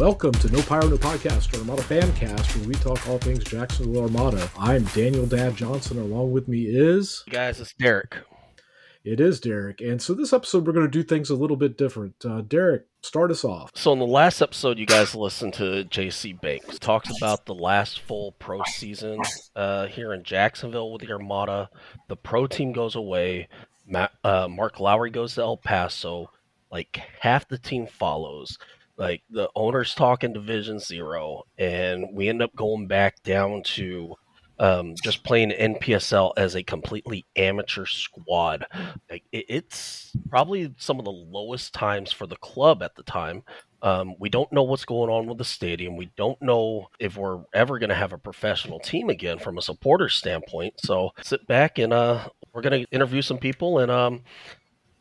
Welcome to No Pyro No Podcast, or Armada Fancast, where we talk all things Jacksonville Armada. I'm Daniel Dad Johnson. Along with me is guys. It's Derek. It is Derek, and so this episode we're going to do things a little bit different. Uh, Derek, start us off. So in the last episode, you guys listened to J.C. Banks talks about the last full pro season uh, here in Jacksonville with the Armada. The pro team goes away. Matt, uh, Mark Lowry goes to El Paso. Like half the team follows. Like the owners talking Division Zero, and we end up going back down to um, just playing NPSL as a completely amateur squad. Like, it, it's probably some of the lowest times for the club at the time. Um, we don't know what's going on with the stadium. We don't know if we're ever going to have a professional team again from a supporter standpoint. So sit back and uh, we're going to interview some people and um,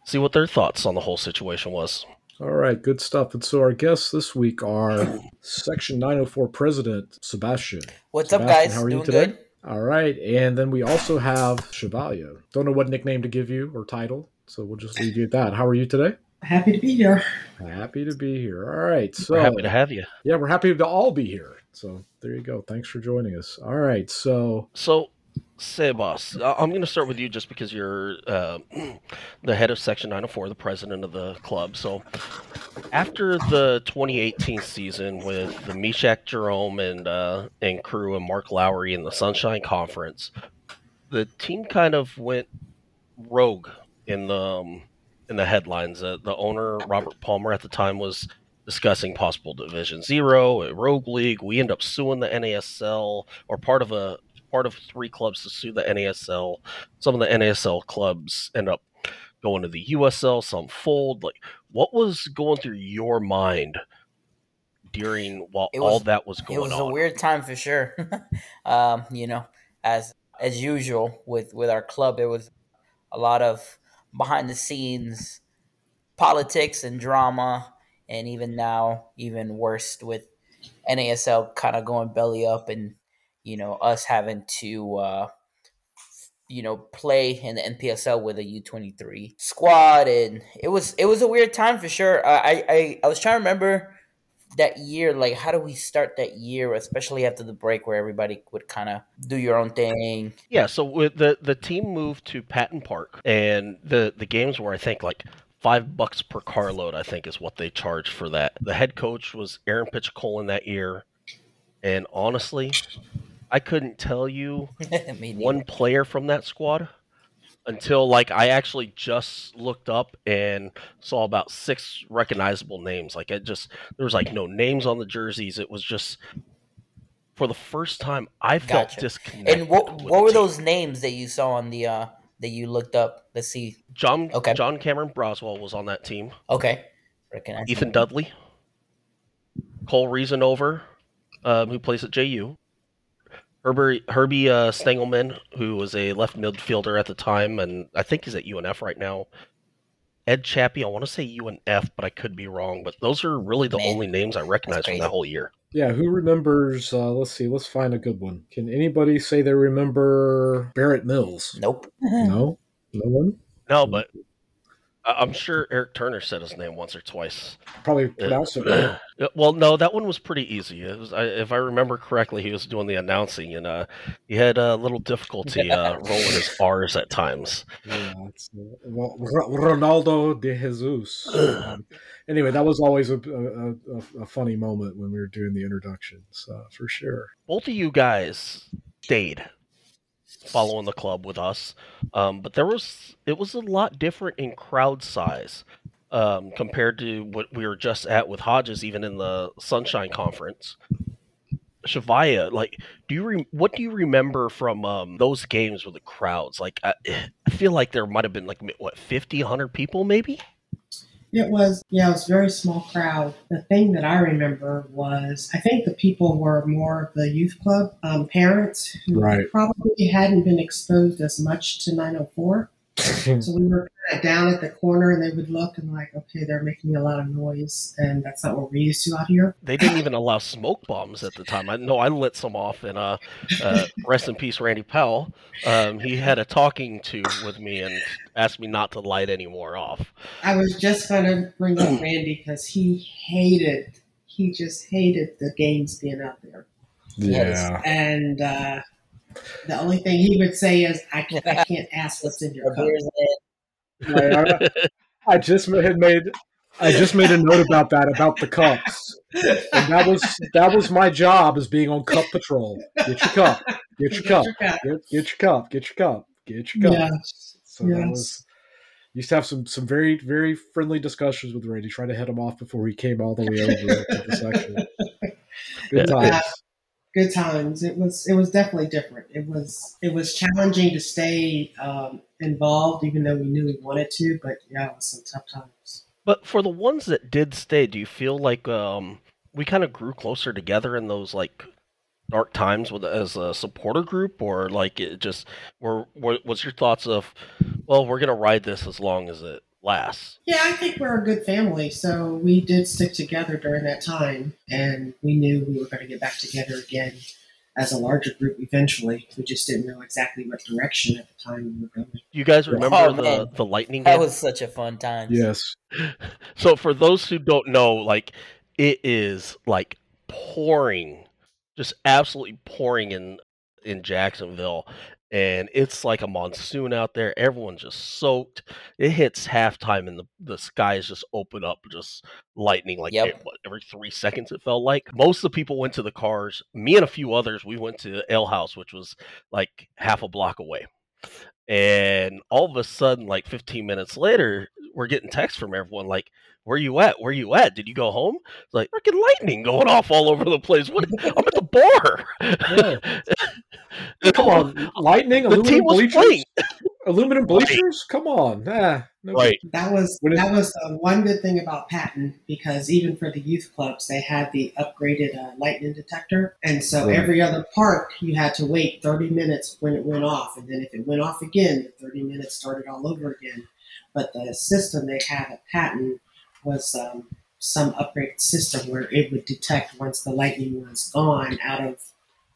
see what their thoughts on the whole situation was. All right, good stuff. And so our guests this week are Section 904 President Sebastian. What's Sebastian, up, guys? How are Doing you today? good? All right, and then we also have Chevalier. Don't know what nickname to give you or title, so we'll just leave you at that. How are you today? Happy to be here. Happy to be here. All right, so We're happy to have you. yeah, we're happy to all be here. So there you go. Thanks for joining us. All right, so So, Sebas, I- I'm going to start with you just because you're uh, the head of Section 904, the president of the club. So, after the 2018 season with the Meshach Jerome and uh, and crew and Mark Lowry in the Sunshine Conference, the team kind of went rogue in the um, in the headlines. Uh, the owner Robert Palmer at the time was discussing possible Division Zero, a rogue league. We end up suing the NASL or part of a part of three clubs to sue the NASL. Some of the NASL clubs end up going to the USL, some fold. Like, what was going through your mind during while It all that was- going on? It was on? a weird time for sure. um, you know, as as usual with with our club, it was a lot of behind the scenes politics and drama, and even now, even worse with NASL kind of going belly up, and you know us having to. Uh, you know, play in the NPSL with a U twenty three squad, and it was it was a weird time for sure. Uh, I I I was trying to remember that year, like how do we start that year, especially after the break where everybody would kind of do your own thing. Yeah, so the the team moved to Patton Park, and the the games were I think like five bucks per carload. I think is what they charged for that. The head coach was Aaron Pitchkolan that year, and honestly, I couldn't tell you one player from that squad until like I actually just looked up and saw about six recognizable names. Like it just there was like no names on the jerseys. It was just for the first time I felt Gotcha. disconnected. And what what were those names that you saw on the uh that you looked up? Let's see. John Okay. John Cameron Broswell was on that team. Okay, recognize Ethan Dudley, Cole Reasonover, um, who plays at JU. Herbie Herbie uh, Stengelman, who was a left midfielder at the time, and I think he's at UNF right now. Ed Chappie, I want to say UNF, but I could be wrong. But those are really the Man, only names I recognize from that whole year. yeah, who remembers? Uh, let's see. Let's find a good one. Can anybody say they remember Barrett Mills? Nope. No, no one. No, but I- I'm sure Eric Turner said his name once or twice. Probably pronounced it. Uh, Well, no, that one was pretty easy. It was, I, if I remember correctly, he was doing the announcing, and uh, he had a little difficulty uh, rolling his R's at times. Yeah, uh, well, Ronaldo de Jesus. Um, anyway, that was always a, a, a, a funny moment when we were doing the introductions, uh, for sure. Both of you guys stayed following the club with us, um, but there was it was a lot different in crowd size um, compared to what we were just at with Hodges, even in the Sunshine Conference. Shavaya, like, do you re- what do you remember from um, those games with the crowds? Like, I, I feel like there might have been like what 50, 100 people, maybe. It was, yeah, it was a very small crowd. The thing that I remember was I think the people were more of the youth club um, parents who Right. probably hadn't been exposed as much to 904. So we were down at the corner and they would look and like, okay, they're making a lot of noise and that's not what we're used to out here. They didn't even allow smoke bombs at the time. I know I lit some off, and uh, uh, rest in peace, Randy Powell. Um, he had a talking to with me and asked me not to light any more off. I was just going to bring up Randy because he hated, he just hated the games being out there. Yeah. And uh, the only thing he would say is, I, can't- I can't ask what's in your cup. Beers in it. Like, I, I just had made I just made a note about that about the cups, and that was that was my job as being on cup patrol. Get your cup. Get your cup. Get, get your cup. Get your cup. Get your cup. Yeah. So that Yes. was used to have some some very very friendly discussions with Randy, trying to head him off before he came all the way over to the section. Good Yeah. times. Good times. It was it was definitely different. It was it was challenging to stay um, involved, even though we knew we wanted to. But yeah, it was some tough times. But for the ones that did stay, do you feel like um, we kind of grew closer together in those like dark times with as a supporter group, or like it just were? What was your thoughts of? Well, we're gonna ride this as long as it lasts. Yeah, I think we're a good family, so we did stick together during that time, and we knew we were going to get back together again as a larger group eventually. We just didn't know exactly what direction at the time we were going. You guys remember Oh, the man. the lightning That game? was such a fun time. Yes. So for those who don't know, like it is like pouring, just absolutely pouring in in Jacksonville, and it's like a monsoon out there. Everyone's just soaked. It hits halftime, and the the skies just open up, just lightning like Yep. every three seconds. It felt like most of the people went to the cars. Me and a few others, we went to Ale House, which was like half a block away. And all of a sudden, like 15 minutes later, we're getting texts from everyone like, "Where you at? Where you at? Did you go home?" Like freaking lightning going off all over the place. What? I'm at the bar. Come on, lightning, the aluminum team was bleachers, playing. aluminum bleachers. Come on, ah, no Right. That was What is- that was uh, one good thing about Patton because even for the youth clubs, they had the upgraded uh, lightning detector, and so Right. every other park you had to wait thirty minutes when it went off, and then if it went off again, the thirty minutes started all over again. But the system they had at Patton was um, some upgraded system where it would detect once the lightning was gone out of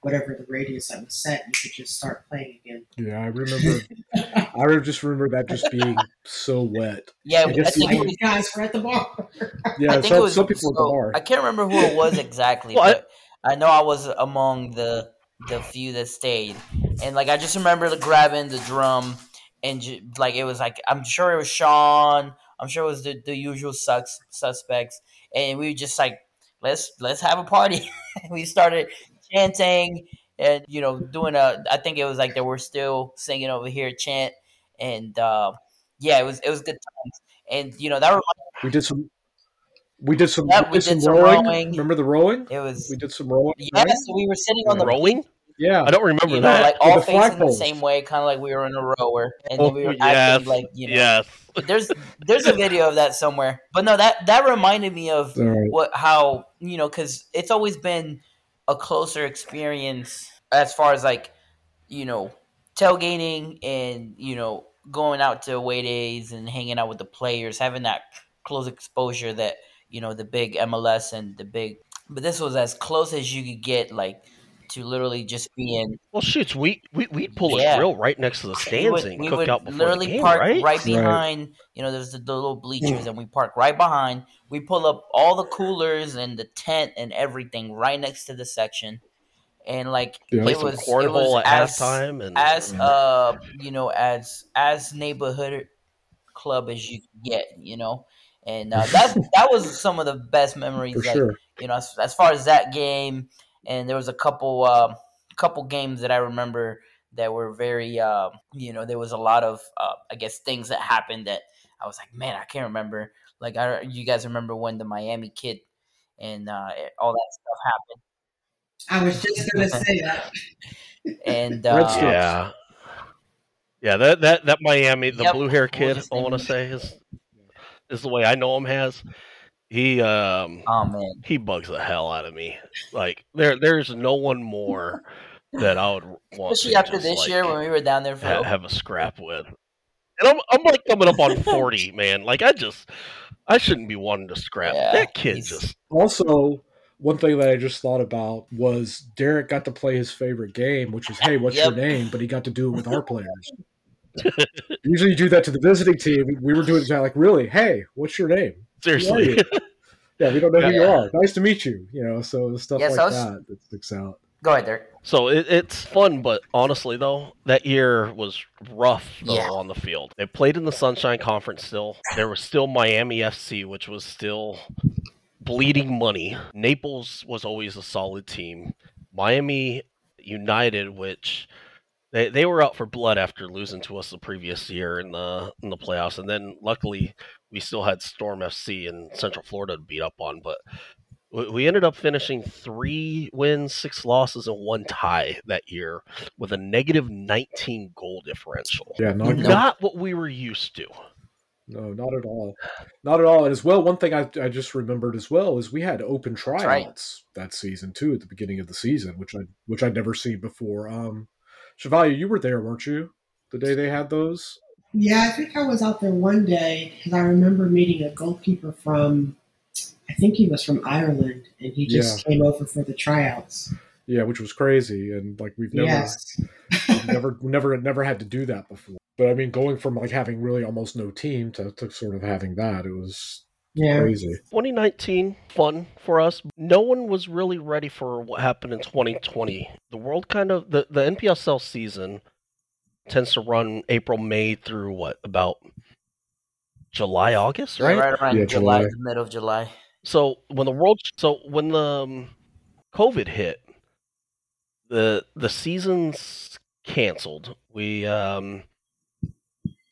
whatever the radius that was set, you could just start playing again. Yeah, I remember. I re- just remember that just being so wet. Yeah, I I, guess think Like, was. guys, we're at the bar. Yeah, I think it some, was some people at the bar. I can't remember who it was exactly, Well, but I know I was among the the few that stayed, and like I just remember the grabbing the drum, and like it was like I'm sure it was Sean, I'm sure it was the, the usual sus- suspects, and we were just like let's let's have a party. we started chanting and you know doing a. I think it was like they were still singing over here chant, and uh, yeah, it was it was good times, and you know that reminded We did some. We did some. Yep, we we did some did some rowing. rowing. Remember the rowing? it was We did some rowing. yeah. right? So we were sitting on the Rowing? Yeah. I don't remember you know, that. like all the facing the same way, kind of like we were in a rower, and Oh, we were oh, yes, acting like you know. yes. There's there's a video of that somewhere, but no, that that reminded me of All right. what how you know because it's always been a closer experience as far as like you know tailgating and you know going out to away days and hanging out with the players, having that close exposure that you know the big MLS and the big. But this was as close as you could get, like to literally just be in. Well, shoots, we we we'd pull Yeah. a grill right next to the stands would, and we cook would out before literally the game, park right? behind you know there's the, the little bleachers and we park right behind we pull up all the coolers and the tent and everything right next to the section and like Yeah. It was it was at as, halftime and as uh you know as as neighborhood club as you get you know and uh, that that was some of the best memories For like sure. you know as, as far as that game and there was a couple um couple games that i remember that were very um you know there was a lot of uh, i guess things that happened that i was like man i can't remember like i you guys remember when the miami kid and uh all that stuff happened. I was just going to say that. and uh, yeah, yeah. That that that Miami, the Yep. blue hair kid, I want to say is is the way I know him has. He um oh man he bugs the hell out of me. Like there there's no one more that I would want especially to after just, this like, year when we were down there for ha- have a scrap with. And I'm I'm like coming up on forty, man. Like I just I shouldn't be wanting to scrap. Yeah, that kid he's- just Also, one thing that I just thought about was Derek got to play his favorite game, which is, "Hey, what's your name?" But he got to do it with our players. Usually, you do that to the visiting team. We were doing that like, "Really? Hey, what's your name?" Seriously. yeah, we don't know who you are. Nice to meet you. You know, so stuff Yeah, like so was- that that sticks out. Go ahead, Derek. So it, it's fun, but honestly though, that year was rough though Yeah. on the field. They played in the Sunshine Conference still. There was still Miami FC, which was still bleeding money. Naples was always a solid team. Miami United, which they, they were out for blood after losing to us the previous year in the in the playoffs, and then luckily we still had Storm FC in Central Florida to beat up on, but we- we ended up finishing three wins, six losses, and one tie that year with a negative 19 goal differential. Yeah, not. Not what we were used to. No, not at all. Not at all. And as well, one thing I, I just remembered as well is we had open right. tryouts that season too at the beginning of the season, which I which I'd never seen before. Um Chevalier, you were there, weren't you? The day they had those? Yeah, I think I was out there one day because I remember meeting a goalkeeper from, I think he was from Ireland, and he just came over for the tryouts. Yeah, which was crazy. And like we've never Yes. we've never never never had to do that before. But I mean going from like having really almost no team to, to sort of having that, it was Yeah. crazy. 2019, fun for us. No one was really ready for what happened in 2020. The world kind of, the, the NPSL season tends to run April, May through what, about July, August, Yeah, right? right around Yeah, July, July. the middle of July. So when the world, so when the um, COVID hit, the the season's canceled. We um,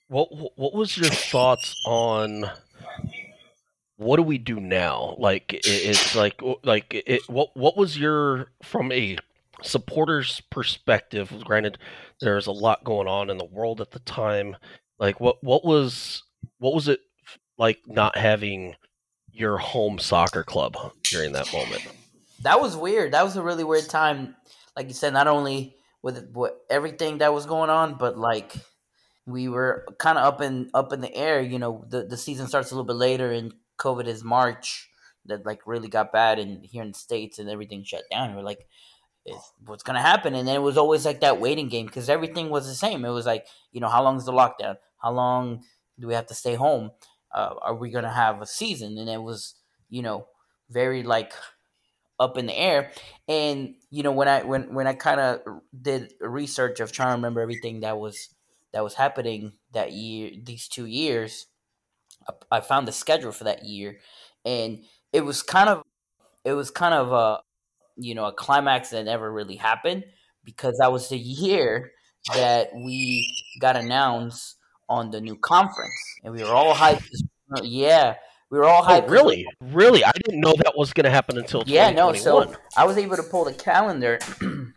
what what was your thoughts on what do we do now? Like it, it's like like it. What what was your from a supporter's perspective? Granted, there's a lot going on in the world at the time. Like what what was what was it like not having your home soccer club during that moment? That was weird. That was a really weird time. Like you said, not only with what everything that was going on, but like we were kind of up in up in the air. You know, the the season starts a little bit later, and COVID is March. That like really got bad, and here in the states, and everything shut down. We're like, is- what's gonna happen? And then it was always like that waiting game because everything was the same. It was like, you know, how long is the lockdown? How long do we have to stay home? Uh, are we gonna have a season? And it was, you know, very like up in the air. And you know, when I when when I kind of did research of trying to remember everything that was that was happening that year, these two years, I, I found the schedule for that year, and it was kind of it was kind of a you know a climax that never really happened because that was the year that we got announced on the new conference, and we were all hyped. Yeah, we were all Oh, hyped. really? Really? I didn't know that was going to happen until Yeah, no. So I was able to pull the calendar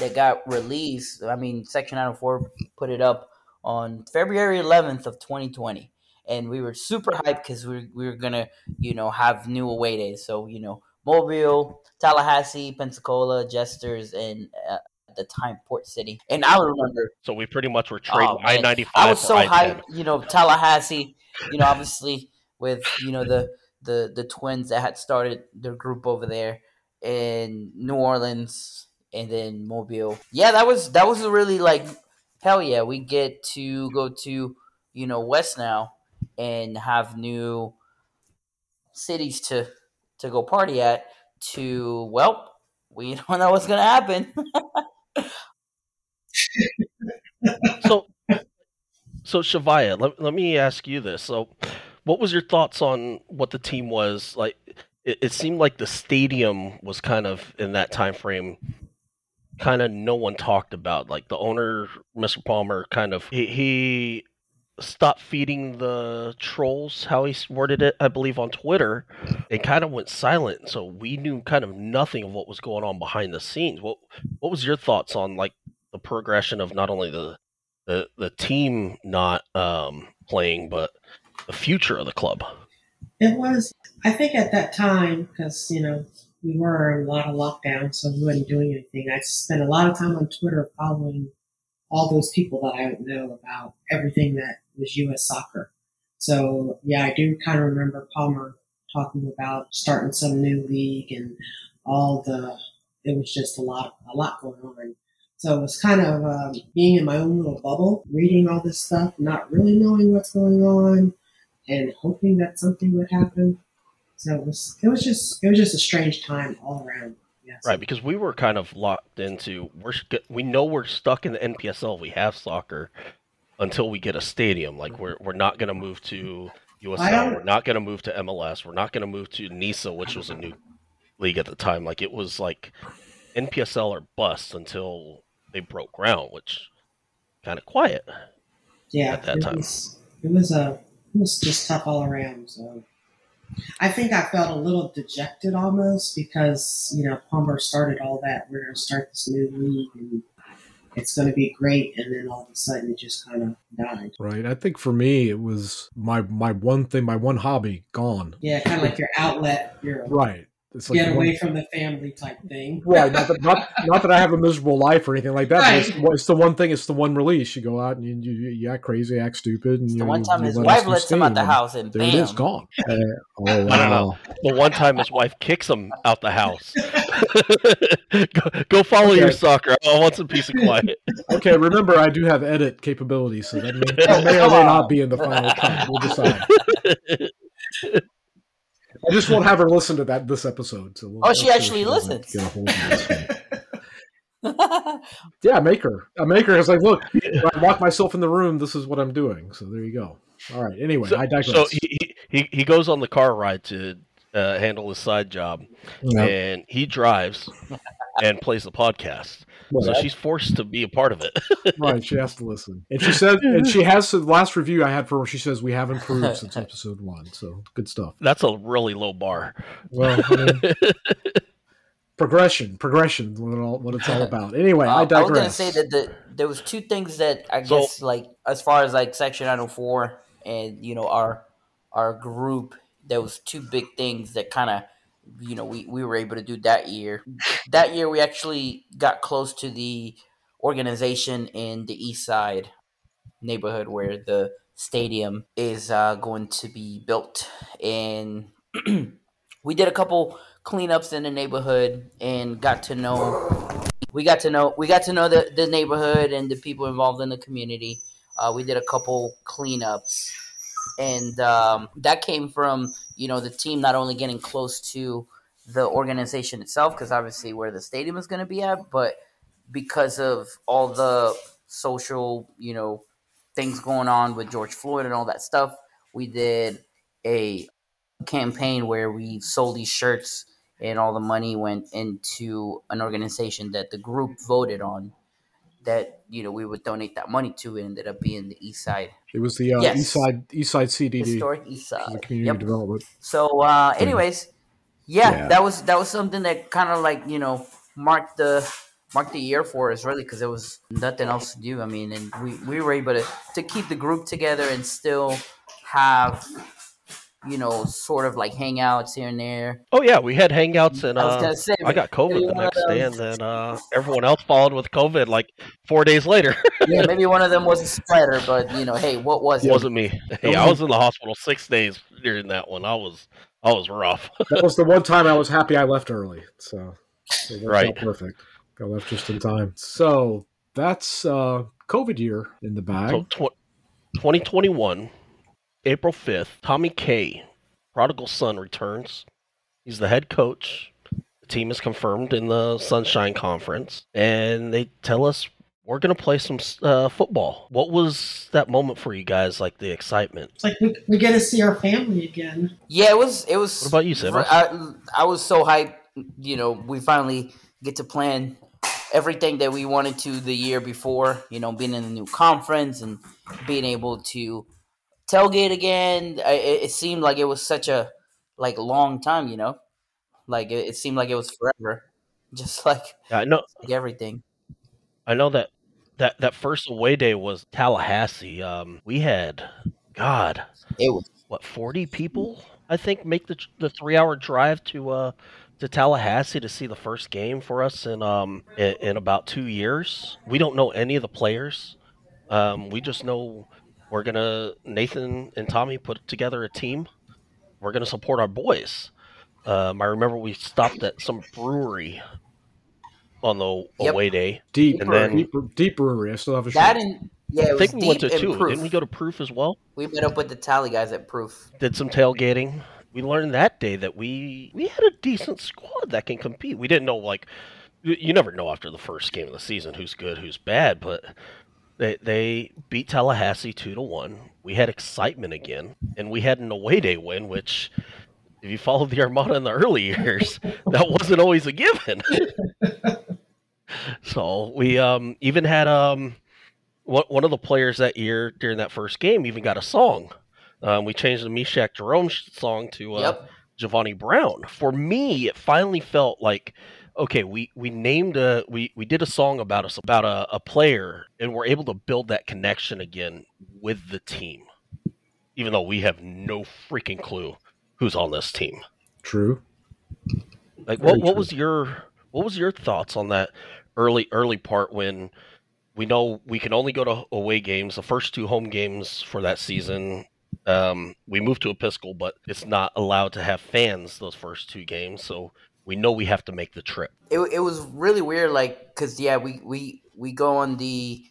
that got released. I mean, Section 904 put it up on February 11th of 2020, and we were super hyped because we, we were gonna, you know, have new away days. So you know, Mobile, Tallahassee, Pensacola, Jesters, and uh, at the time Port City. And I remember So we pretty much were trading Oh, I ninety five. I was so hyped, you know, Tallahassee, you know, obviously with, you know, the the the twins that had started their group over there in New Orleans and then Mobile. Yeah, that was that was really like hell yeah, we get to go to, you know, West now and have new cities to to go party at to well, we don't know what's gonna happen. so so Shavaya, let, let me ask you this. So what was your thoughts on what the team was like it, it seemed like the stadium was kind of in that time frame kind of no one talked about like the owner Mr. Palmer kind of he, he stopped feeding the trolls how he worded it I believe on Twitter and kind of went silent so we knew kind of nothing of what was going on behind the scenes what what was your thoughts on like the progression of not only the the the team not um, playing, but the future of the club. It was, I think at that time, because, you know, we were in a lot of lockdown, so we weren't doing anything. I spent a lot of time on Twitter following all those people that I know about everything that was U.S. soccer. So, yeah, I do kind of remember Palmer talking about starting some new league and all the, it was just a lot, a lot going on. So it was kind of um, being in my own little bubble, reading all this stuff, not really knowing what's going on, and hoping that something would happen. So it was it was just it was just a strange time all around. Yes. Right, because we were kind of locked into we're we know we're stuck in the NPSL. We have soccer until we get a stadium. Like we're we're not going to move to USL. We're not going to move to MLS. We're not going to move to NISA, which was a new league at the time. Like it was like NPSL or bust until they broke ground, which kind of quiet. Yeah, at that it time was, it was a uh, it was just tough all around. So I think I felt a little dejected almost because you know Palmer started all that. We're going to start this new league and it's going to be great, and then all of a sudden it just kind of died. Right. I think for me it was my my one thing, my one hobby gone. Yeah, kind of like your outlet. Your right. It's like get away one, from the family type thing. Right. Not that, not, not that I have a miserable life or anything like that. Right. It's, it's, the one thing. It's the one release. You go out and you, you, you act crazy, act stupid. And it's you, the one time his wife lets him out the house and there bam. it is, gone. Uh, oh, wow. The one time his wife kicks him out the house. go, go, follow okay. your soccer. I want some peace and quiet. okay. Remember, I do have edit capabilities, so that may, may or may not be in the final cut. We'll decide. I just won't have her listen to that this episode. So we'll, oh, she actually listens. yeah, make her. I A maker is like, look, I lock myself in the room. This is what I'm doing. So there you go. All right. Anyway, so, I digress. So he, he he goes on the car ride to uh, handle his side job, yep. and he drives and plays the podcast. Well, so she's forced to be a part of it. right, she has to listen. And she said, and she has the last review I had for her. She says we have improved since episode one. So good stuff. That's a really low bar. Well, I mean, progression, progression, what, all, what it's all about. Anyway, uh, I digress. I was going to say that the, there was two things that I so, guess, like as far as like Section 904 and you know our our group, there was two big things that kind of you know we, we were able to do that year. That year we actually got close to the organization in the east side neighborhood where the stadium is uh, going to be built. And we did a couple cleanups in the neighborhood and got to know we got to know we got to know the, the neighborhood and the people involved in the community. Uh, we did a couple cleanups and um, that came from you know the team not only getting close to the organization itself because obviously where the stadium is going to be at but because of all the social you know things going on with george floyd and all that stuff we did a campaign where we sold these shirts and all the money went into an organization that the group voted on that you know we would donate that money to. It ended up being the East Side. It was the uh, yes. East Side East Side CDD, historic East Side, community yep. development. So, uh, anyways, yeah, yeah, that was that was something that kind of like you know marked the marked the year for us really because there was nothing else to do. I mean, and we we were able to to keep the group together and still have you know, sort of like hangouts here and there. Oh yeah, we had hangouts and uh, I, say, I got COVID the next day, and then uh, everyone else followed with COVID like four days later. yeah, maybe one of them was a spreader, but you know, hey, what was it? Wasn't me. Hey, I was in the hospital six days during that one. I was I was rough. that was the one time I was happy I left early. So, so right, perfect. I left just in time. So that's uh, COVID year in the bag. So tw- 2021 April 5th, Tommy K, prodigal son, returns. He's the head coach. The team is confirmed in the Sunshine Conference, and they tell us we're going to play some uh, football. What was that moment for you guys? Like the excitement? It's like we, we get to see our family again. Yeah, it was. It was. What about you, Sam? I, I was so hyped. You know, we finally get to plan everything that we wanted to the year before. You know, being in the new conference and being able to tailgate again. I, it, it, seemed like it was such a like long time, you know, like it, it seemed like it was forever, just like I know like everything. I know that that that first away day was Tallahassee. Um, we had God, it was what forty people I think make the the three hour drive to uh to Tallahassee to see the first game for us in um in, in about two years. We don't know any of the players. Um, we just know we're gonna Nathan and Tommy put together a team. We're gonna support our boys. Um, I remember we stopped at some brewery on the yep. away day. Deep, and then deep, deep brewery. I still have a that and yeah, I think we went to two. Proof. Didn't we go to Proof as well? We met up with the tally guys at Proof. Did some tailgating. we learned that day that we we had a decent squad that can compete. We didn't know like you never know after the first game of the season who's good, who's bad, but they they beat Tallahassee two to one. We had excitement again, and we had an away day win, which if you followed the Armada in the early years, that wasn't always a given. so we um, even had um, one of the players that year during that first game even got a song. Um, we changed the Meshach Jerome song to uh, yep. Giovanni Brown. For me, it finally felt like okay, we we named a we we did a song about us about a, a player, and we're able to build that connection again with the team, even though we have no freaking clue who's on this team. True. Like what what was your what was your thoughts on that early early part when we know we can only go to away games, the first two home games for that season. Um, we moved to Episcopal, but it's not allowed to have fans those first two games. So we know we have to make the trip. It, it was really weird, like because yeah, we we we go on the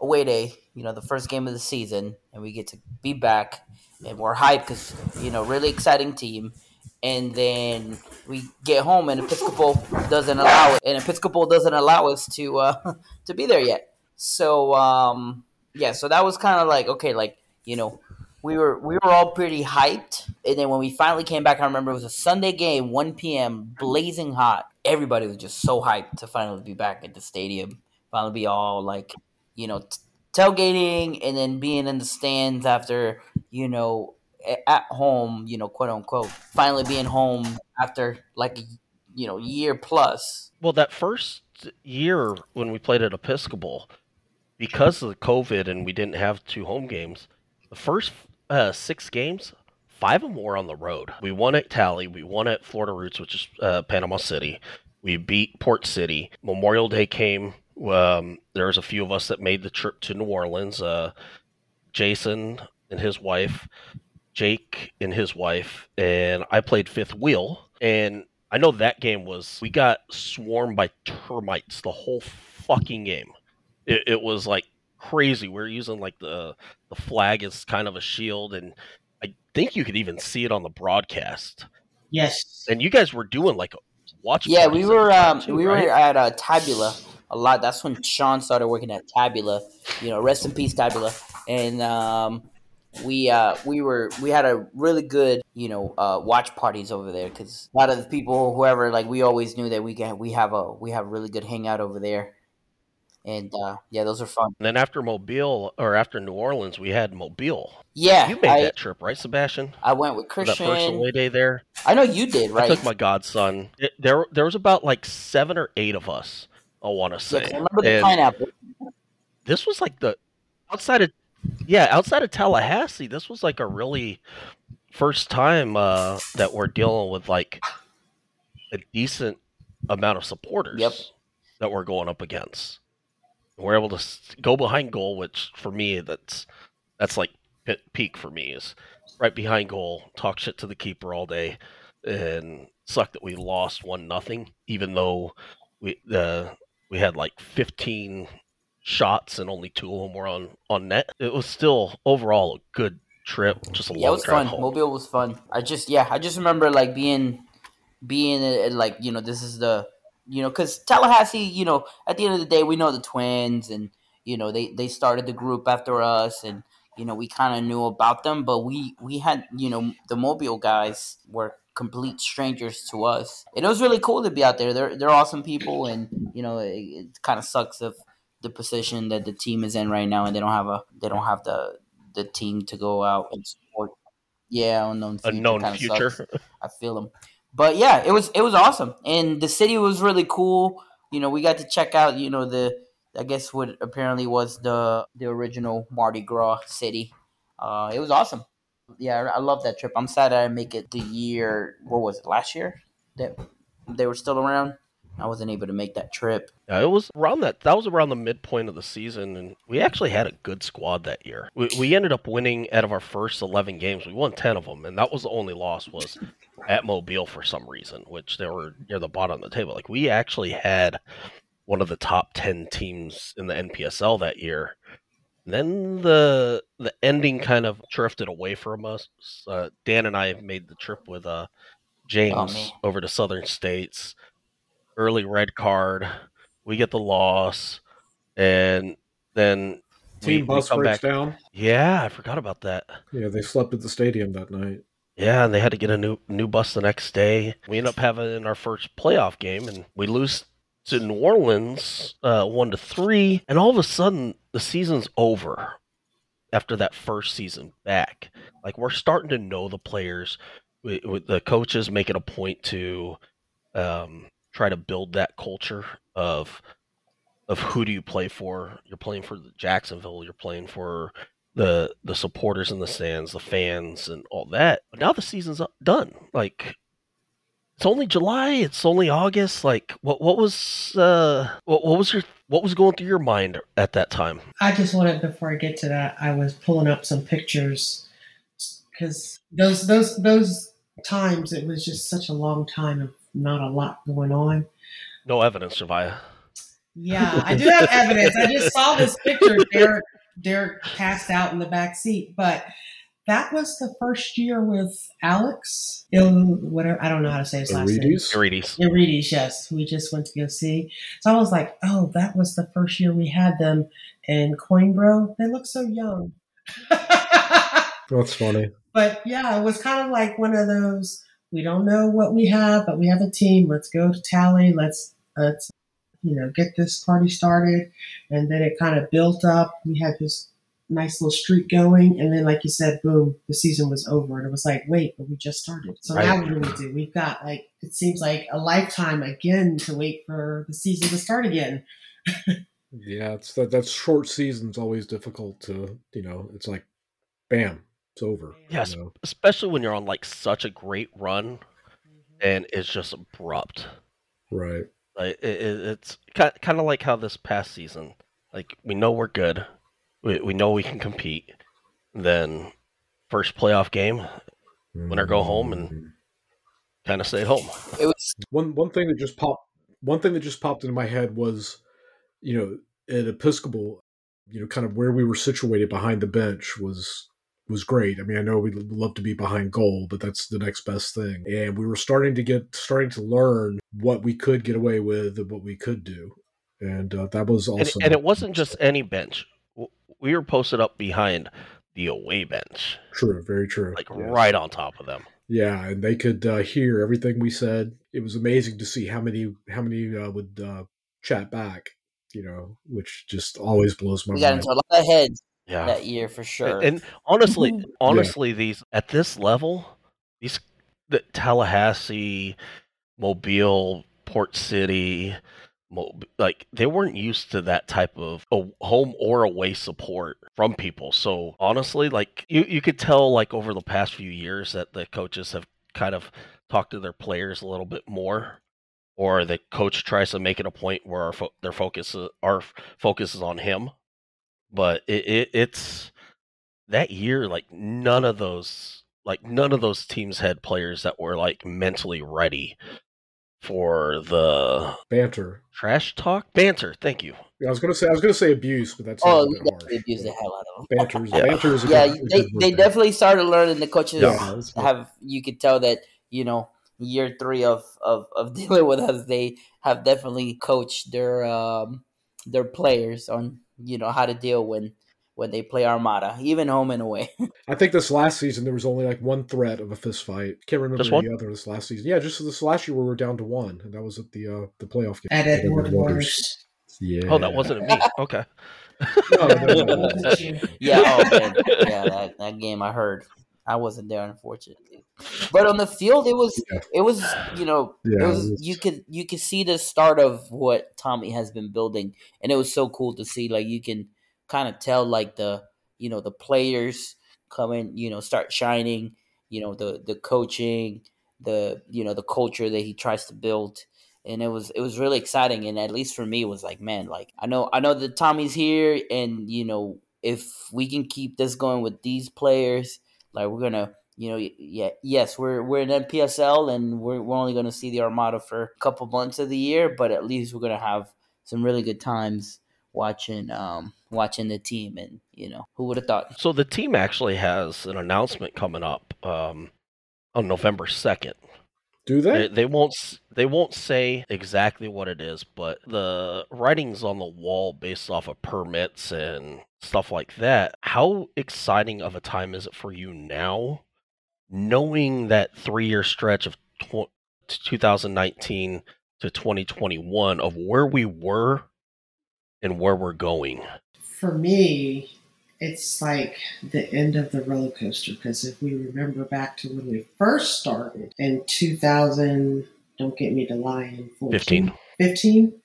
away day, you know, the first game of the season, and we get to be back, and we're hyped because you know, really exciting team. And then we get home, and Episcopal doesn't allow it, and Episcopal doesn't allow us to uh, to be there yet. So um, yeah, so that was kind of like okay, like you know, we were we were all pretty hyped, and then when we finally came back, I remember it was a Sunday game, 1 p.m., blazing hot. Everybody was just so hyped to finally be back at the stadium, finally be all like, you know, t- tailgating, and then being in the stands after, you know, at home, you know, quote unquote, finally being home after like you know year plus. Well, that first year when we played at Episcopal, because of the COVID and we didn't have two home games, the first uh, six games, five of them were on the road. We won at Tally, we won at Florida Roots, which is uh, Panama City. We beat Port City. Memorial Day came. Um, there was a few of us that made the trip to New Orleans. Uh, Jason and his wife, Jake and his wife, and I played fifth wheel. And I know that game was we got swarmed by termites the whole fucking game. It, it was like crazy. We are using like the the flag as kind of a shield, and I think you could even see it on the broadcast. Yes. And you guys were doing like watch. Yeah, we were um, too, we right? were at uh, Tabula a lot. That's when Sean started working at Tabula. You know, rest in peace, Tabula. And um, we uh, we were we had a really good you know uh, watch parties over there because a lot of the people whoever like we always knew that we can we have a we have really good hangout over there and uh, yeah, those are fun. And then after Mobile or after New Orleans, we had Mobile. Yeah, you made I, that trip, right, Sebastian? I went with Christian. that first away day there. I know you did, right? I took my godson. It, there, there was about like seven or eight of us. I want to say. Yeah, remember the and pineapple. This was like the outside of yeah, outside of Tallahassee. This was like a really first time uh, that we're dealing with like a decent amount of supporters. Yep. That we're going up against we're able to go behind goal, which for me that's that's like peak for me is right behind goal, talk shit to the keeper all day, and suck that we lost one nothing, even though we the we had like fifteen shots and only two of them were on on net. It was still overall a good trip. Just a yeah, it was fun. Home. Mobile was fun. I just yeah, I just remember like being being uh, like you know this is the you know, because Tallahassee, you know, at the end of the day, we know the twins, and you know they they started the group after us, and you know we kind of knew about them, but we we had you know the Mobile guys were complete strangers to us, and it was really cool to be out there. They're they're awesome people, and you know it, it kind of sucks of the position that the team is in right now, and they don't have a they don't have the the team to go out and support. Yeah, unknown. Unknown future. I feel them but yeah, it was it was awesome, and the city was really cool. You know, we got to check out. You know, the I guess what apparently was the the original Mardi Gras city. Uh, it was awesome. Yeah, I love that trip. I'm sad I didn't make it the year. What was it last year that they were still around? I wasn't able to make that trip. Yeah, it was around that. That was around the midpoint of the season, and we actually had a good squad that year. We, we ended up winning out of our first eleven games. We won ten of them, and that was the only loss was at Mobile for some reason, which they were near the bottom of the table. Like we actually had one of the top ten teams in the NPSL that year. Then the the ending kind of drifted away from us. Uh, Dan and I made the trip with uh, James man. over to Southern States. Early red card. We get the loss, and then Team we bus come breaks back- down. Yeah, I forgot about that. Yeah, they slept at the stadium that night. Yeah, and they had to get a new new bus the next day. We end up having our first playoff game, and we lose to New Orleans, uh, one to three, and all of a sudden the season's over. After that first season back, like we're starting to know the players. We, we, the coaches make it a point to um, try to build that culture of of who do you play for? You're playing for Jacksonville. You're playing for the the supporters in the stands, the fans, and all that. But now the season's done. Like it's only July. It's only August. Like what what was uh what, what was your what was going through your mind at that time? I just wanted before I get to that, I was pulling up some pictures because those those those times it was just such a long time of not a lot going on. No evidence, Javia. Yeah, I do have evidence. I just saw this picture. Derek Derek passed out in the back seat, but that was the first year with Alex. Il, whatever I don't know how to say his last name. Arides? Irides. Irides, yes, we just went to go see. So I was like, oh, that was the first year we had them. in Coinbro, they look so young. That's funny. but yeah, it was kind of like one of those. We don't know what we have, but we have a team. Let's go to tally. Let's let's you know get this party started, and then it kind of built up. We had this nice little streak going, and then like you said, boom, the season was over, and it was like, wait, but we just started. So now what do we do? We've got like it seems like a lifetime again to wait for the season to start again. Yeah, it's that that short season's always difficult to you know. It's like, bam, it's over. Yes. You know? Especially when you're on like such a great run and it's just abrupt. Right. Like it, it, it's kind of like how this past season, like we know we're good, we we know we can compete. Then first playoff game, Winner go home and- Mm-hmm. kind of stay at home. It was one one thing that just popped one thing that just popped into my head was you know at episcopal you know kind of where we were situated behind the bench was was great i mean i know we'd love to be behind goal but that's the next best thing and we were starting to get starting to learn what we could get away with and what we could do and uh, that was also and it wasn't just any bench. We were posted up behind the away bench, true very true like Yeah. right on top of them. Yeah, and they could uh, hear everything we said. It was amazing to see how many how many uh, would uh, chat back. You know, which just always blows my we got mind. into a lot of heads Yeah. that year for sure. And, and honestly, Mhm. honestly, these at this level, these the Tallahassee, Mobile, Port City, Mo- like they weren't used to that type of a home or away support from people. So honestly, like you, you could tell like over the past few years that the coaches have kind of talked to their players a little bit more, or the coach tries to make it a point where our fo- their focus is, our focus is on him. But it, it it's that year like none of those like none of those teams had players that were like mentally ready for the Banter. trash talk banter thank you Yeah, I was gonna say I was gonna say abuse, but that's oh, a we bit harsh. definitely abused the hell out of them. Banter's Yeah. banter is a Yeah, good, they, good they definitely started learning. The coaches Yeah, have you could tell that you know year three of of, of dealing with us, they have definitely coached their um, their players on you know how to deal when when they play Armada, even home and away. I think this last season there was only like one threat of a fist fight. Can't remember Just any one? other this last season. Yeah, just this last year where we were down to one, and that was at the uh, the playoff game At At Edward Edward Waters. Yeah. oh that wasn't a me okay No, no, no, no, no. Wasn't you? yeah, oh man, yeah, that, that game I heard. I wasn't there, unfortunately. But on the field, it was Yeah. it was you know Yeah, it was, it was- you could you could see the start of what Tommy has been building, and it was so cool to see. Like you can kind of tell like the you know the players come in, you know, start shining. You know the the coaching, the you know the culture that he tries to build, and it was it was really exciting. And at least for me, it was like man, like I know I know that Tommy's here, and you know if we can keep this going with these players, like we're gonna you know, yeah, yes, we're we're in NPSL and we're we're only going to see the Armada for a couple months of the year, but at least we're going to have some really good times watching um watching the team, and you know who would have thought? So the team actually has an announcement coming up um, on November second. Do they? They, they won't they won't say exactly what it is, but the writing's on the wall based off of permits and stuff like that. How exciting of a time is it for you now, knowing that three year stretch of tw- 2019 to 2021 of where we were and where we're going? For me, it's like the end of the roller coaster because if we remember back to when we first started in 2000, don't get me to lying, 14, 15. 15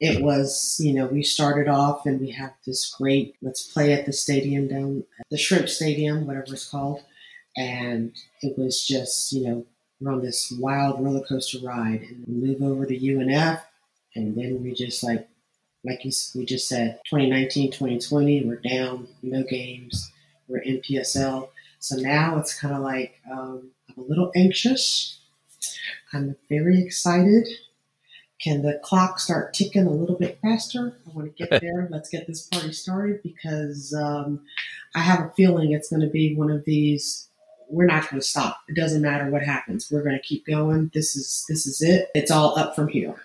it was you know we started off and we have this great let's play at the stadium down the shrimp stadium whatever it's called. And it was just you know we're on this wild roller coaster ride and we move over to unf and then we just like like you, we just said 2019 2020 we're down no games we're in psl so now it's kind of like um, i'm a little anxious. I'm very excited can the clock start ticking a little bit faster? I want to get there. Let's get this party started because um, I have a feeling it's going to be one of these. We're not going to stop. It doesn't matter what happens. We're going to keep going. This is this is it. It's all up from here,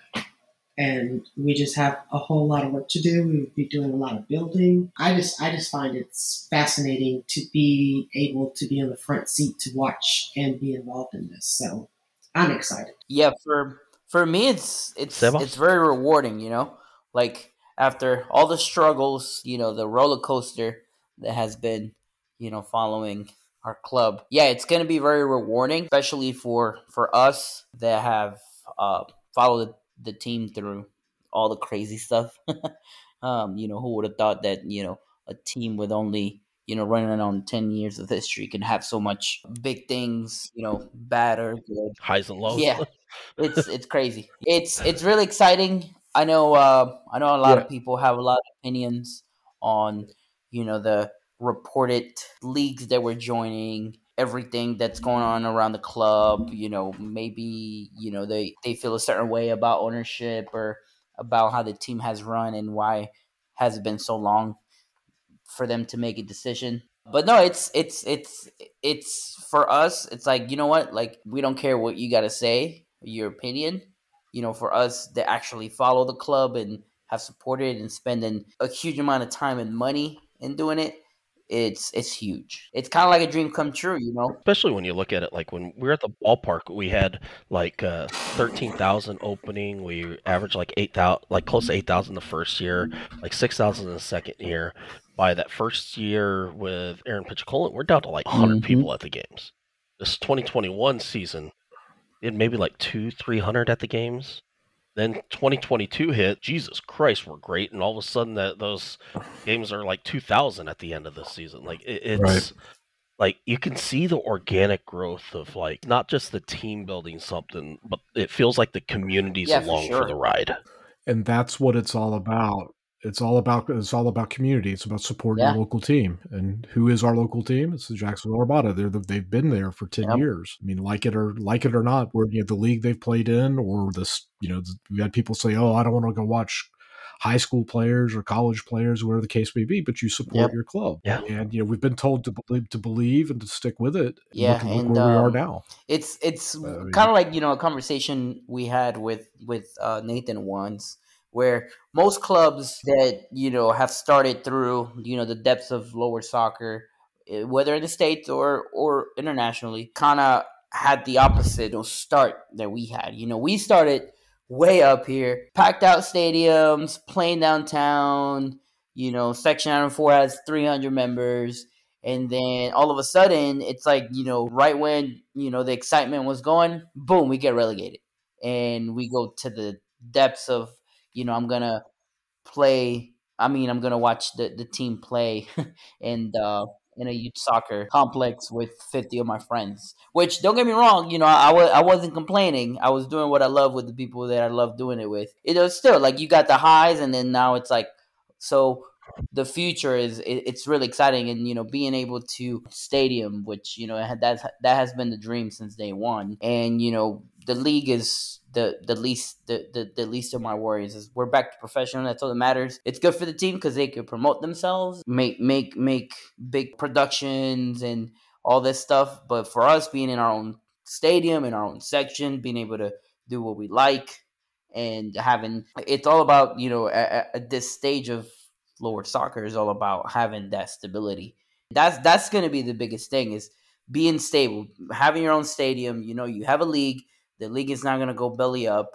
and we just have a whole lot of work to do. We would be doing a lot of building. I just I just find it's fascinating to be able to be on the front seat to watch and be involved in this. So I'm excited. Yeah, for for me, it's it's Sebas? it's very rewarding. You know, like after all the struggles, you know, the roller coaster that has been, you know, following our club. Yeah, it's gonna be very rewarding, especially for for us that have uh, followed the, team through all the crazy stuff. um, you know, who would have thought that you know a team with only you know running on ten years of history can have so much big things, you know, bad or good. Highs and lows. Yeah, it's it's crazy. It's it's really exciting. I know uh, I know a lot Yeah. of people have a lot of opinions on you know the reported leagues that we're joining, everything that's going on around the club. You know, maybe you know they they feel a certain way about ownership or about how the team has run and why has it been so long for them to make a decision. But no, it's it's it's it's for us. It's like you know what, like we don't care what you got to say, your opinion. You know, for us that actually follow the club and have supported and spending a huge amount of time and money in doing it, it's it's huge. It's kind of like a dream come true. You know, Especially when you look at it, like when we were at the ballpark, we had like uh, thirteen thousand opening. We averaged like eight thousand, like close to eight thousand the first year, like six thousand the second year. By that first year with Aaron Pitchkolan, we're down to like 100 Mhm. people at the games. This 2021 season, it maybe like two, three hundred at the games. Then 2022 hit. Jesus Christ, we're great, and all of a sudden that those games are like 2,000 at the end of the season. Like it, it's Right. like you can see the organic growth of like not just the team building something, but it feels like the community's Yeah, along for, sure. the ride. and that's what it's all about. It's all about it's all about community. It's about supporting Yeah. your local team. And who is our local team? It's the Jacksonville Armada. They're the, they've been there for ten Yep. years. I mean, like it or like it or not, where you know, the league they've played in, or this, you know, we had people say, "Oh, I don't want to go watch high school players or college players, whatever the case may be," but you support Yep. your club. Yeah. and you know, we've been told to believe to believe and to stick with it. Yeah, look, look and, where we are um, now. it's it's I mean- kind of like you know a conversation we had with with uh, Nathan once, where most clubs that you know have started through you know the depths of lower soccer, eh, whether in the states or or internationally, kind of had the opposite start that we had. You know, we started way up here, packed out stadiums, playing downtown. You know, Section 904 has 300 members and then all of a sudden it's like you know right when you know the excitement was going boom we get relegated and we go to the depths of you know i'm gonna play i mean i'm gonna watch the, the team play and uh in a youth soccer complex with 50 of my friends which don't get me wrong you know I, wa- I wasn't complaining. I was doing what i love with the people that i love doing it with. It was still like you got the highs and then now it's like so the future is it, it's really exciting and you know being able to stadium which you know that that has been the dream since day one. And you know the league is the the least the, the, the least of my worries is we're back to professional that's all that matters. It's good for the team because they can promote themselves make make make big productions and all this stuff but for us being in our own stadium in our own section being able to do what we like and having it's all about you know at, at this stage of lower soccer is all about having that stability. That's that's going to be the biggest thing is being stable having your own stadium you know you have a league the league is not going to go belly up.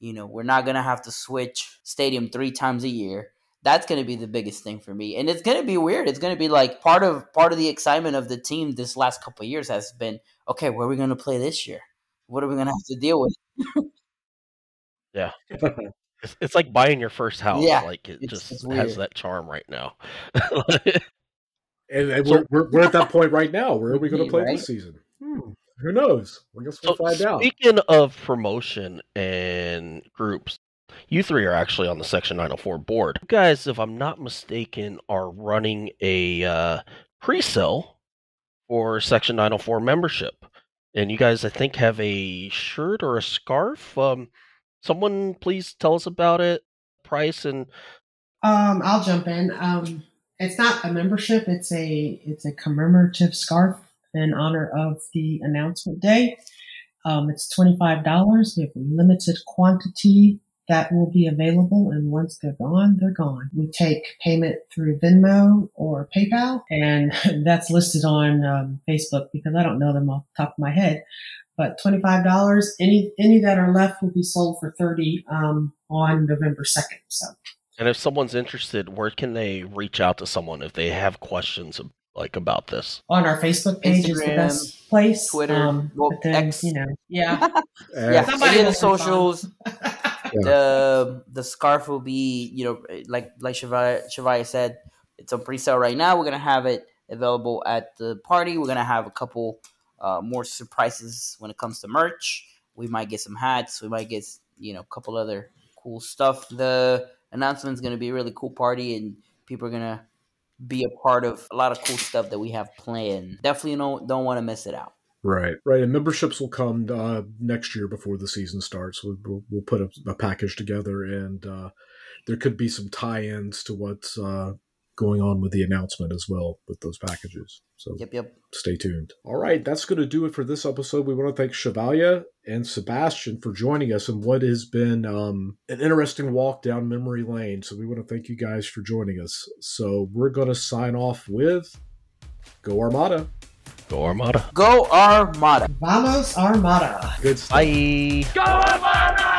You know we're not going to have to switch stadium three times a year. That's going to be the biggest thing for me. And it's going to be weird. It's going to be like part of part of the excitement of the team this last couple years has been okay where are we going to play this year? What are we going to have to deal with? Yeah. It's, it's like buying your first house. Yeah, like it it's- just it's has that charm right now. And, and So- we're, we're, we're at that point right now. Where are we going to play Right? this season? Hmm, who knows? I guess we'll So find out. speaking of promotion and groups, you three are actually on the Section 904 board. You guys, if I'm not mistaken, are running a uh, pre-sale for Section 904 membership, and you guys, I think, have a shirt or a scarf. Um, someone please tell us about it, price, and Um, I'll jump in. Um, it's not a membership; it's a it's a commemorative scarf in honor of the announcement day. Um, it's twenty five dollars. We have a limited quantity that will be available, and once they're gone, they're gone. We take payment through Venmo or PayPal, and that's listed on um, Facebook because I don't know them off the top of my head. But twenty five dollars. Any any that are left will be sold for thirty um, on November second. So. and if someone's interested, where can they reach out to someone if they have questions like about this? on our Facebook page is the best place. Twitter, um, well, then X. you know, yeah, yeah, Somebody any of the socials. the the scarf will be you know like like Shavaya, Shavaya said it's on pre-sale right now we're gonna have it available at the party we're gonna have a couple uh, more surprises when it comes to merch we might get some hats we might get you know a couple other cool stuff the announcement's gonna be a really cool party and people are gonna be a part of a lot of cool stuff that we have planned definitely don't don't want to miss it out Right, right. And memberships will come uh, next year before the season starts. We'll, we'll, we'll put a, a package together, and uh, there could be some tie-ins to what's uh, going on with the announcement as well with those packages. So yep yep stay tuned. All right, that's going to do it for this episode. We want to thank Chevalier and Sebastian for joining us and what has been um, an interesting walk down memory lane. So we want to thank you guys for joining us. So we're going to sign off with Go Armada. Go Armada. go armada Vamos Armada. Good stuff. Bye. Go Armada!